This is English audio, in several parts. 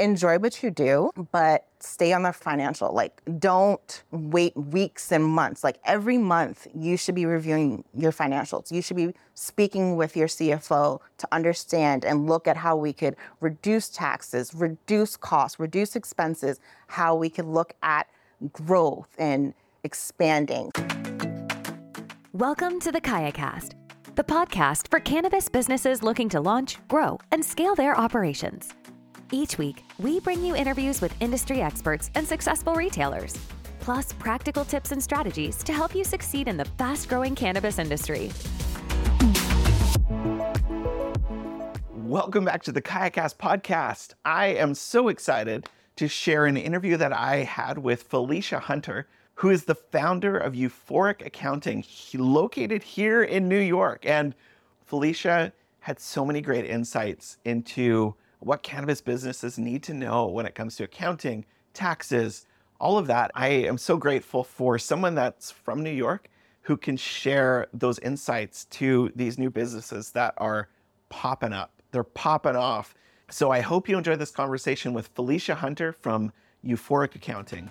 enjoy what you do, but stay on the financial. Like, don't wait weeks and months. Like, every month, you should be reviewing your financials. You should be speaking with your CFO to understand and look at how we could reduce taxes, reduce costs, reduce expenses, how we could look at growth and expanding. Welcome to the KayaCast, the podcast for cannabis businesses looking to launch, grow, and scale their operations. Each week, we bring you interviews with industry experts and successful retailers, plus practical tips and strategies to help you succeed in the fast growing cannabis industry. Welcome back to the KayaCast podcast. I am so excited to share an interview that I had with Felicia Hunter, who is the founder of Euphoric Accounting, located here in New York. And Felicia had so many great insights into what cannabis businesses need to know when it comes to accounting, taxes, all of that. I am so grateful for someone that's from New York who can share those insights to these new businesses that are popping up. They're popping off. So I hope you enjoyed this conversation with Felicia Hunter from Euphoric Accounting.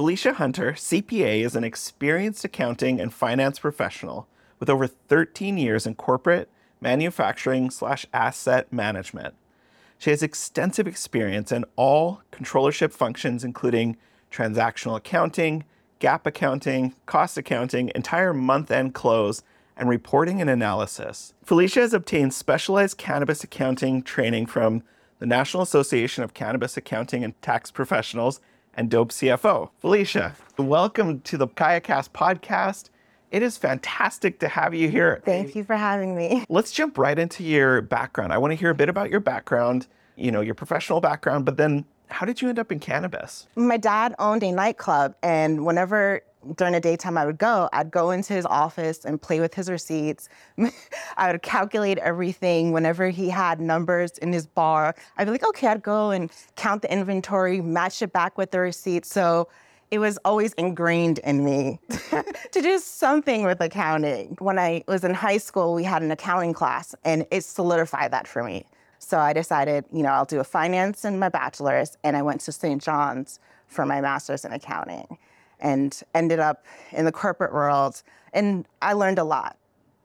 Felicia Hunter, CPA, is an experienced accounting and finance professional with over 13 years in corporate, manufacturing slash asset management. She has extensive experience in all controllership functions, including transactional accounting, GAAP accounting, cost accounting, entire month end close, and reporting and analysis. Felicia has obtained specialized cannabis accounting training from the National Association of Cannabis Accounting and Tax Professionals and Dope CFO. Felicia, welcome to the KayaCast podcast. It is fantastic to have you here. Thank you for having me. Let's jump right into your background. I want to hear a bit about your background, you know, your professional background, but then how did you end up in cannabis? My dad owned a nightclub, and whenever during the daytime I would go, I'd go into his office and play with his receipts. I would calculate everything whenever he had numbers in his bar. I'd be like, okay, I'd go and count the inventory, match it back with the receipts. So it was always ingrained in me to do something with accounting. When I was in high school, we had an accounting class, and it solidified that for me. So I decided, you know, I'll do a finance in my bachelor's, and I went to St. John's for my master's in accounting and ended up in the corporate world. And I learned a lot.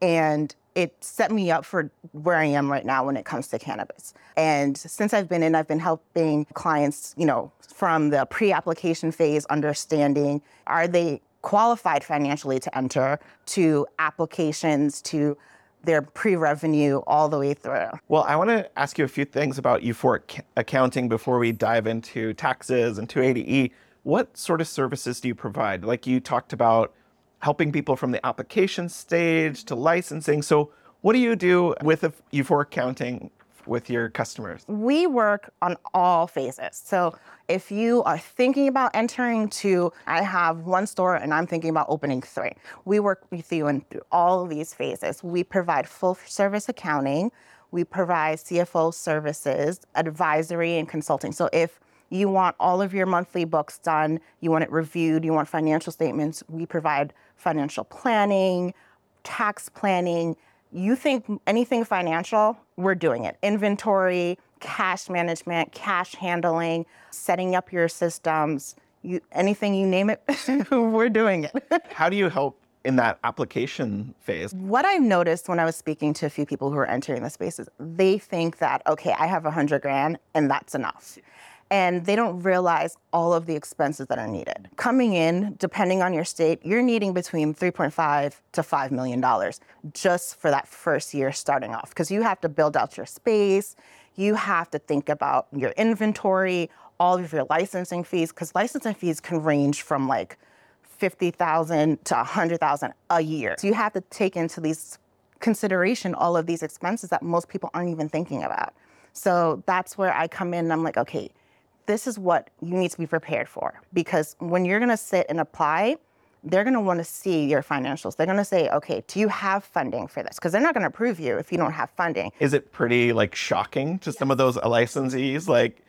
And it set me up for where I am right now when it comes to cannabis. And since I've been in, I've been helping clients, you know, from the pre application phase, understanding are they qualified financially to enter, to applications, to their pre-revenue all the way through. Well, I want to ask you a few things about euphoric accounting before we dive into taxes and 280E what sort of services do you provide? Like you talked about helping people from the application stage to licensing. So, what do you do with Euphoric Accounting with your customers? We work on all phases. So, if you are thinking about entering to, I have one store and I'm thinking about opening three. We work with you in all of these phases. We provide full service accounting. We provide CFO services, advisory, and consulting. So if you want all of your monthly books done, you want it reviewed, you want financial statements, we provide financial planning, tax planning. You think anything financial, we're doing it. Inventory, cash management, cash handling, setting up your systems, you, anything you name it, we're doing it. How do you help in that application phase? What I've noticed when I was speaking to a few people who are entering the space is they think that, okay, I have a hundred grand and that's enough and they don't realize all of the expenses that are needed. Coming in, depending on your state, you're needing between 3.5 to 5 million dollars just for that first year starting off because you have to build out your space, you have to think about your inventory, all of your licensing fees because licensing fees can range from like 50,000 to 100,000 a year. So you have to take into these consideration all of these expenses that most people aren't even thinking about. So that's where I come in and I'm like, okay, this is what you need to be prepared for. Because when you're gonna sit and apply, they're gonna wanna see your financials. They're gonna say, okay, do you have funding for this? Because they're not gonna approve you if you don't have funding. Is it pretty like shocking to yes. some of those licensees? Like,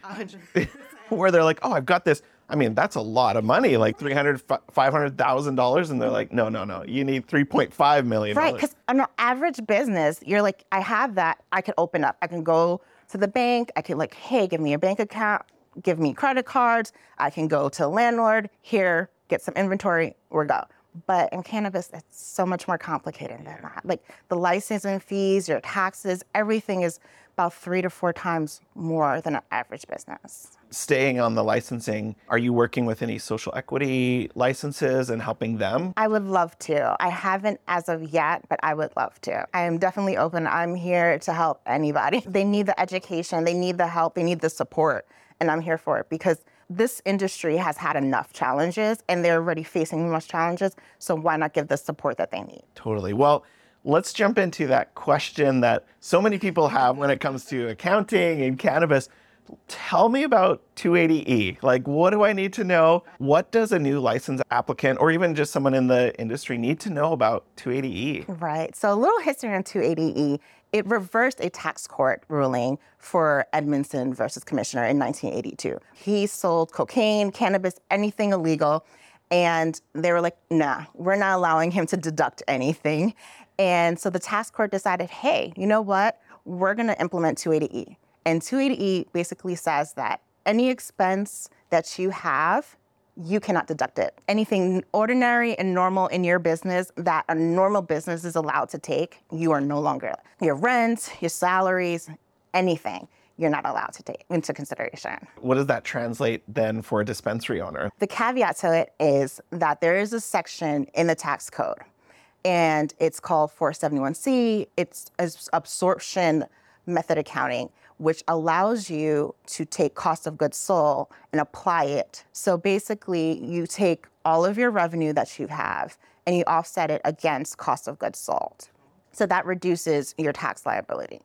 where they're like, oh, I've got this I mean, that's a lot of money, like $300, $500,000. And they're like, no, no, no, you need $3.5 million. Right, because on an average business, you're like, I have that, I can open up. I can go to the bank, I can like, hey, give me a bank account, give me credit cards. I can go to landlord, here, get some inventory, we're go. But in cannabis, it's so much more complicated than that. Like the licensing fees, your taxes, everything is about three to four times more than an average business. Staying on the licensing, are you working with any social equity licenses and helping them? I would love to. I haven't as of yet, but I would love to. I am definitely open. I'm here to help anybody. They need the education, they need the help, they need the support, and I'm here for it because this industry has had enough challenges and they're already facing much challenges. So why not give the support that they need? Totally. Well, let's jump into that question that so many people have when it comes to accounting and cannabis. Tell me about 280E. Like, what do I need to know? What does a new license applicant or even just someone in the industry need to know about 280E? Right. So, a little history on 280E. It reversed a tax court ruling for Edmondson versus Commissioner in 1982. He sold cocaine, cannabis, anything illegal. And they were like, nah, we're not allowing him to deduct anything. And so the tax court decided, hey, you know what? We're going to implement 280E. And 280E basically says that any expense that you have, you cannot deduct it. Anything ordinary and normal in your business that a normal business is allowed to take, you are no longer. Your rent, your salaries, anything you're not allowed to take into consideration. What does that translate then for a dispensary owner? The caveat to it is that there is a section in the tax code, and it's called 471C. It's absorption method accounting, which allows you to take cost of goods sold and apply it. So basically, you take all of your revenue that you have and you offset it against cost of goods sold. So that reduces your tax liability.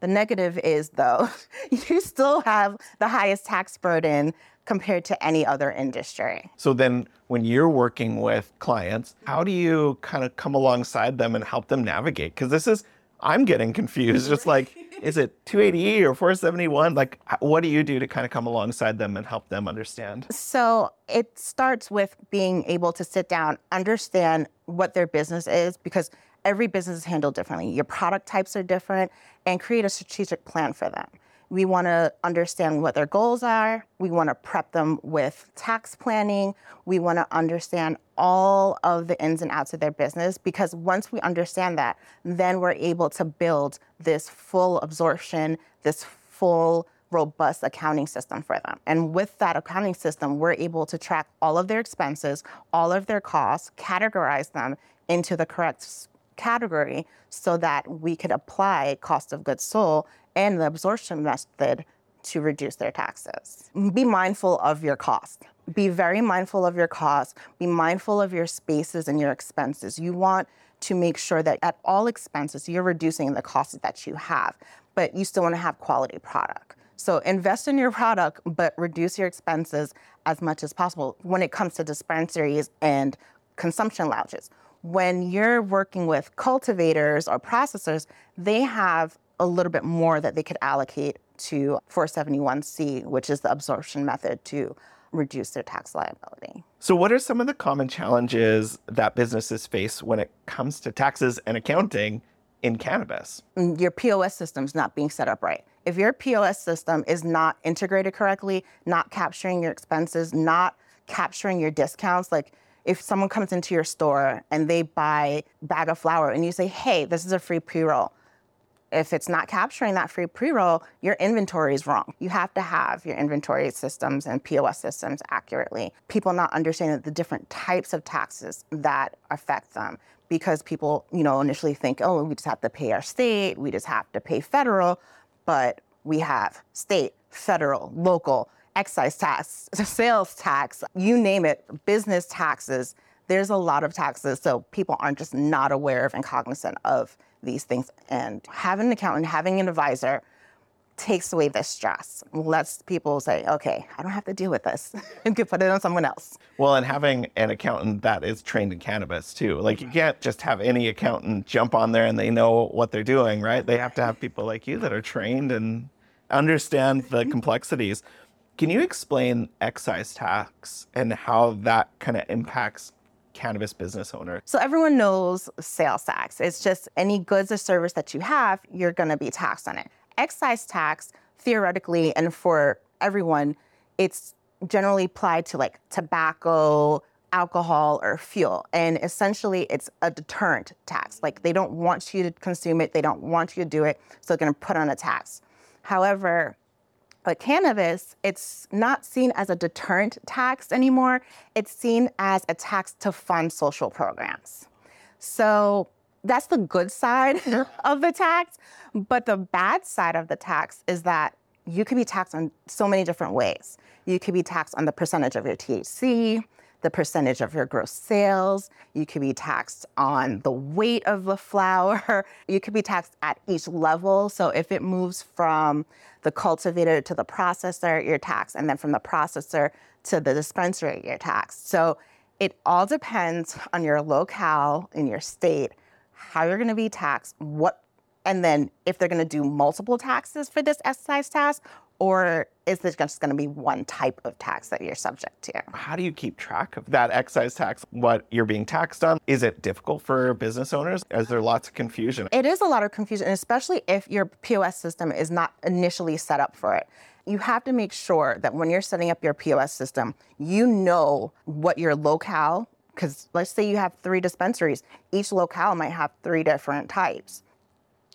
The negative is, though, you still have the highest tax burden compared to any other industry. So then, when you're working with clients, how do you kind of come alongside them and help them navigate? Because this is, I'm getting confused. It's like, is it 280 or 471? Like, what do you do to kind of come alongside them and help them understand? So it starts with being able to sit down, understand what their business is, because every business is handled differently. Your product types are different, and create a strategic plan for them. We want to understand what their goals are. We want to prep them with tax planning. We want to understand all of the ins and outs of their business because once we understand that, then we're able to build this full absorption, this full robust accounting system for them. And with that accounting system, we're able to track all of their expenses, all of their costs, categorize them into the correct category so that we could apply cost of goods sold and the absorption method to reduce their taxes. Be mindful of your cost. Be very mindful of your costs. Be mindful of your spaces and your expenses. You want to make sure that at all expenses, you're reducing the costs that you have, but you still want to have quality product. So invest in your product, but reduce your expenses as much as possible when it comes to dispensaries and consumption lounges. When you're working with cultivators or processors, they have a little bit more that they could allocate to 471C, which is the absorption method to reduce their tax liability. So, what are some of the common challenges that businesses face when it comes to taxes and accounting in cannabis? Mm, your POS system is not being set up right. If your POS system is not integrated correctly, not capturing your expenses, not capturing your discounts, like if someone comes into your store and they buy bag of flower and you say, hey, this is a free pre roll, if it's not capturing that free pre-roll, your inventory is wrong. You have to have your inventory systems and POS systems accurately. People not understanding the different types of taxes that affect them because people, you know, initially think, oh, we just have to pay our state, we just have to pay federal, but we have state, federal, local, excise tax, sales tax, you name it, business taxes. There's a lot of taxes, so people aren't just not aware of and cognizant of these things. And having an accountant, having an advisor takes away the stress, lets people say, okay, I don't have to deal with this and can put it on someone else. Well, and having an accountant that is trained in cannabis too. Like you can't just have any accountant jump on there and they know what they're doing, right? They have to have people like you that are trained and understand the complexities. Can you explain excise tax and how that kind of impacts cannabis business owners? So everyone knows sales tax. It's just any goods or service that you have, you're going to be taxed on it. Excise tax, theoretically, and for everyone, it's generally applied to like tobacco, alcohol, or fuel. And essentially, it's a deterrent tax. Like they don't want you to consume it, they don't want you to do it, so they're going to put on a tax. However, but cannabis, it's not seen as a deterrent tax anymore. It's seen as a tax to fund social programs. So that's the good side of the tax. But the bad side of the tax is that you could be taxed on so many different ways. You could be taxed on the percentage of your THC, the percentage of your gross sales. You could be taxed on the weight of the flower. You could be taxed at each level. So if it moves from the cultivator to the processor, you're taxed. And then from the processor to the dispensary, you're taxed. So it all depends on your locale in your state, how you're going to be taxed, what, and then if they're going to do multiple taxes for this excise tax, or is this just going to be one type of tax that you're subject to? How do you keep track of that excise tax, what you're being taxed on? Is it difficult for business owners? Is there lots of confusion? It is a lot of confusion, especially if your POS system is not initially set up for it. You have to make sure that when you're setting up your POS system, you know what your locale, because let's say you have three dispensaries, each locale might have three different types.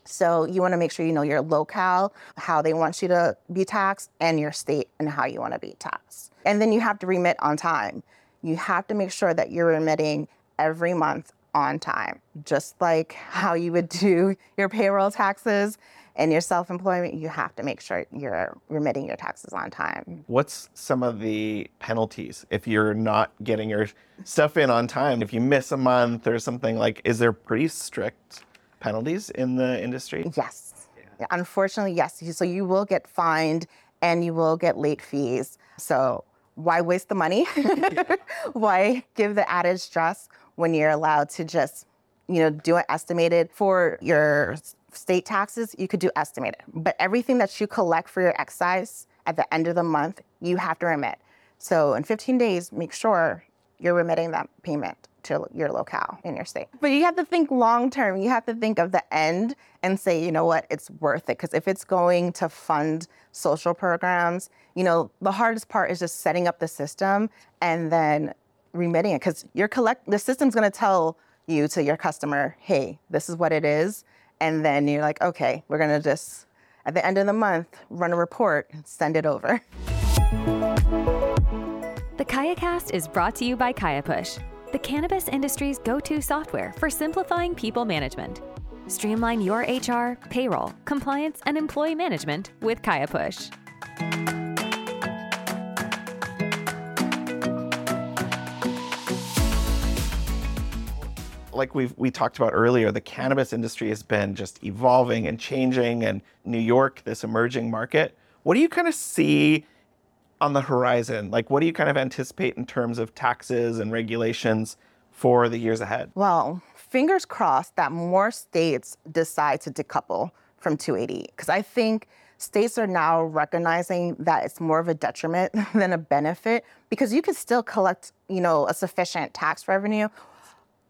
So you want to make sure you know your locale, how they want you to be taxed, and your state and how you want to be taxed. And then you have to remit on time. You have to make sure that you're remitting every month on time, just like how you would do your payroll taxes and your self-employment. You have to make sure you're remitting your taxes on time. What's some of the penalties if you're not getting your stuff in on time? If you miss a month or something like, is there pretty strict penalties in the industry? Yes. Yeah. Unfortunately, yes. So you will get fined and you will get late fees. So why waste the money? why give the added stress when you're allowed to just, you know, do it estimated for your state taxes, you could do estimated. But everything that you collect for your excise at the end of the month, you have to remit. So in 15 days, make sure you're remitting that payment to your locale in your state. But you have to think long term. You have to think of the end and say, you know what, it's worth it. Because if it's going to fund social programs, you know, the hardest part is just setting up the system and then remitting it. Because your collect the system's going to tell you to your customer, hey, this is what it is, and then you're like, okay, we're going to just at the end of the month run a report and send it over. The KayaCast is brought to you by KayaPush the cannabis industry's go to software for simplifying people management. Streamline your HR, payroll, compliance, and employee management with KayaPush. like we we talked about earlier, the cannabis industry has been just evolving and changing, and New York, this emerging market. What do you kind of see on the horizon? Like, what do you kind of anticipate in terms of taxes and regulations for the years ahead? Well, fingers crossed that more states decide to decouple from 280, because I think states are now recognizing that it's more of a detriment than a benefit because you can still collect, you know, a sufficient tax revenue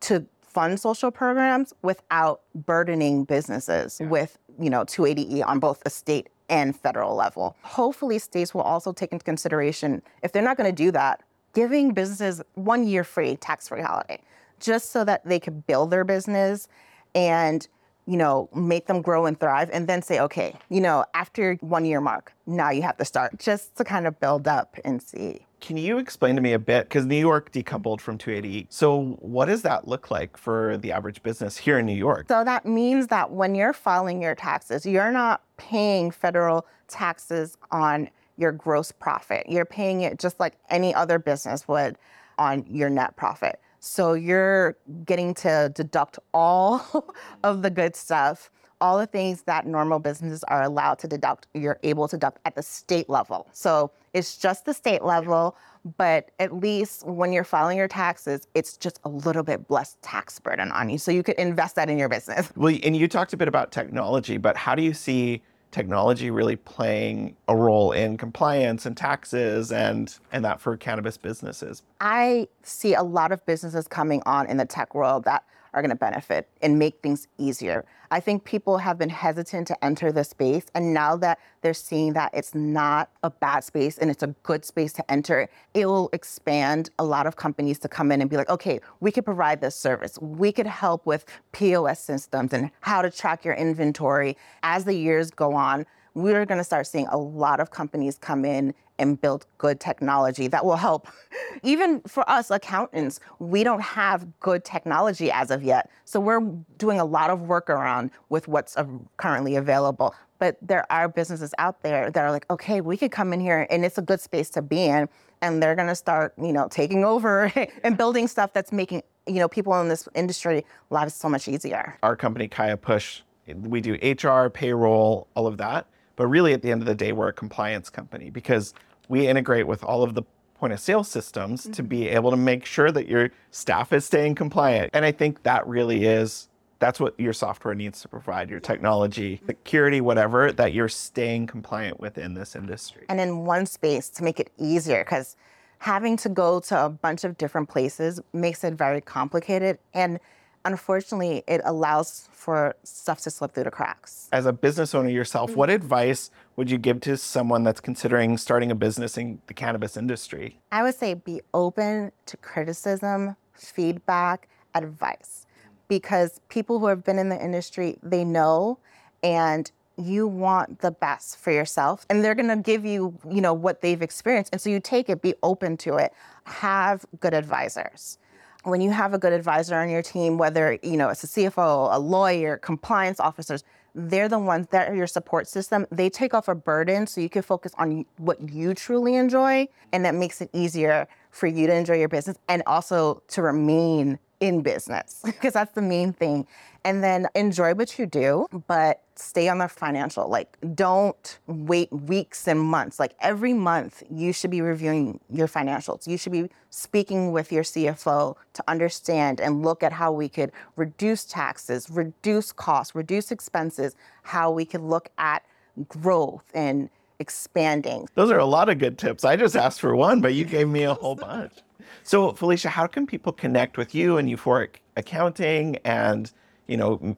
to fund social programs without burdening businesses yeah. with, you know, 280E on both a state and federal level. Hopefully, states will also take into consideration, if they're not going to do that, giving businesses one year free, tax free holiday, just so that they could build their business and you know, make them grow and thrive, and then say, okay, you know, after one year mark, now you have to start just to kind of build up and see. Can you explain to me a bit? Because New York decoupled from 280. So, what does that look like for the average business here in New York? So, that means that when you're filing your taxes, you're not paying federal taxes on your gross profit. You're paying it just like any other business would on your net profit. So you're getting to deduct all of the good stuff, all the things that normal businesses are allowed to deduct, you're able to deduct at the state level. So it's just the state level, but at least when you're filing your taxes, it's just a little bit less tax burden on you. So you could invest that in your business. Well, and you talked a bit about technology, but how do you see technology really playing a role in compliance and taxes and and that for cannabis businesses? I see a lot of businesses coming on in the tech world that are going to benefit and make things easier. I think people have been hesitant to enter the space, and now that they're seeing that it's not a bad space and it's a good space to enter, it will expand a lot of companies to come in and be like, okay, we could provide this service. We could help with POS systems and how to track your inventory. As the years go on, we're going to start seeing a lot of companies come in and build good technology that will help. Even for us accountants, we don't have good technology as of yet. So we're doing a lot of work around with what's currently available. But there are businesses out there that are like, okay, we could come in here and it's a good space to be in. And they're to start, you know, taking over and building stuff that's making, you know, people in this industry lives so much easier. Our company, Kaya Push, we do HR, payroll, all of that but really, at the end of the day, we're a compliance company because we integrate with all of the point of sale systems mm-hmm. to be able to make sure that your staff is staying compliant. And I think that really is that's what your software needs to provide your technology, security, whatever, that you're staying compliant within this industry. And in one space to make it easier, because having to go to a bunch of different places makes it very complicated. And unfortunately, it allows for stuff to slip through the cracks. As a business owner yourself, mm-hmm. what advice would you give to someone that's considering starting a business in the cannabis industry? I would say be open to criticism, feedback, advice, because people who have been in the industry, they know and you want the best for yourself and they're going to give you you know what they've experienced and so you take it be open to it have good advisors when you have a good advisor on your team, whether you know it's a CFO, a lawyer, compliance officers, they're the ones that are your support system. They take off a burden so you can focus on what you truly enjoy, and that makes it easier for you to enjoy your business and also to remain in business because that's the main thing. And then enjoy what you do, but stay on the financial. Like, don't wait weeks and months. Like, every month, you should be reviewing your financials. You should be speaking with your CFO to understand and look at how we could reduce taxes, reduce costs, reduce expenses, how we could look at growth and expanding. Those are a lot of good tips. I just asked for one, but you gave me a whole bunch. So, Felicia, how can people connect with you and Euphoric Accounting and you know,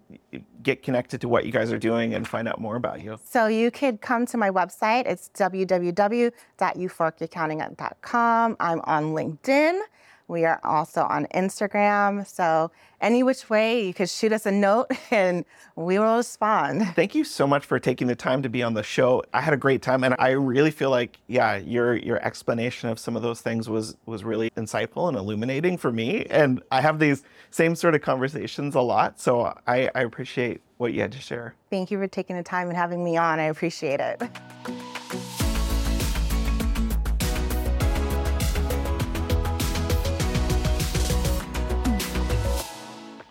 get connected to what you guys are doing and find out more about you? So you could come to my website. It's www.euphoricaccounting.com. I'm on LinkedIn. We are also on Instagram. So, any which way, you could shoot us a note and we will respond. Thank you so much for taking the time to be on the show. I had a great time and I really feel like, yeah, your your explanation of some of those things was was really insightful and illuminating for me. And I have these same sort of conversations a lot. So I, I appreciate what you had to share. Thank you for taking the time and having me on. I appreciate it.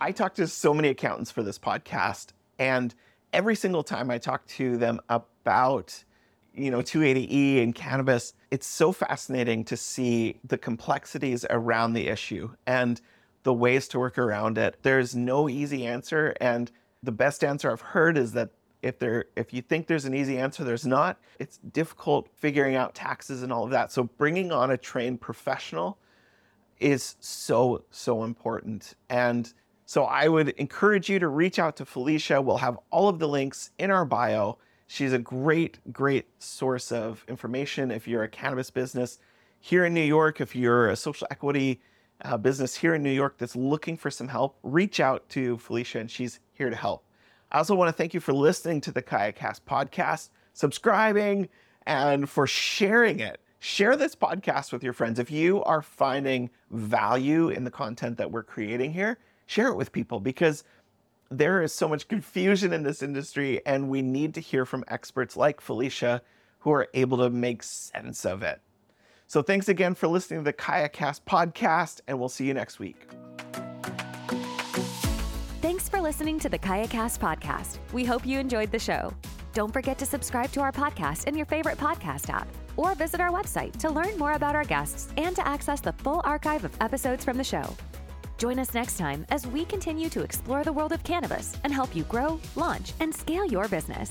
I talk to so many accountants for this podcast, and every single time I talk to them about you know 280e and cannabis, it's so fascinating to see the complexities around the issue and the ways to work around it. There's no easy answer, and the best answer I've heard is that if there if you think there's an easy answer there's not. It's difficult figuring out taxes and all of that. So bringing on a trained professional is so so important. And so I would encourage you to reach out to Felicia. We'll have all of the links in our bio. She's a great, great source of information if you're a cannabis business here in New York, if you're a social equity uh, business here in New York that's looking for some help, reach out to Felicia and she's here to help. I also want to thank you for listening to the KayaCast podcast, subscribing, and for sharing it. Share this podcast with your friends. If you are finding value in the content that we're creating here, share it with people because there is so much confusion in this industry, and we need to hear from experts like Felicia who are able to make sense of it. So, thanks again for listening to the KayaCast podcast, and we'll see you next week. Thanks for listening to the KayaCast podcast. We hope you enjoyed the show. Don't forget to subscribe to our podcast in your favorite podcast app or visit our website to learn more about our guests and to access the full archive of episodes from the show. Join us next time as we continue to explore the world of cannabis and help you grow, launch, and scale your business.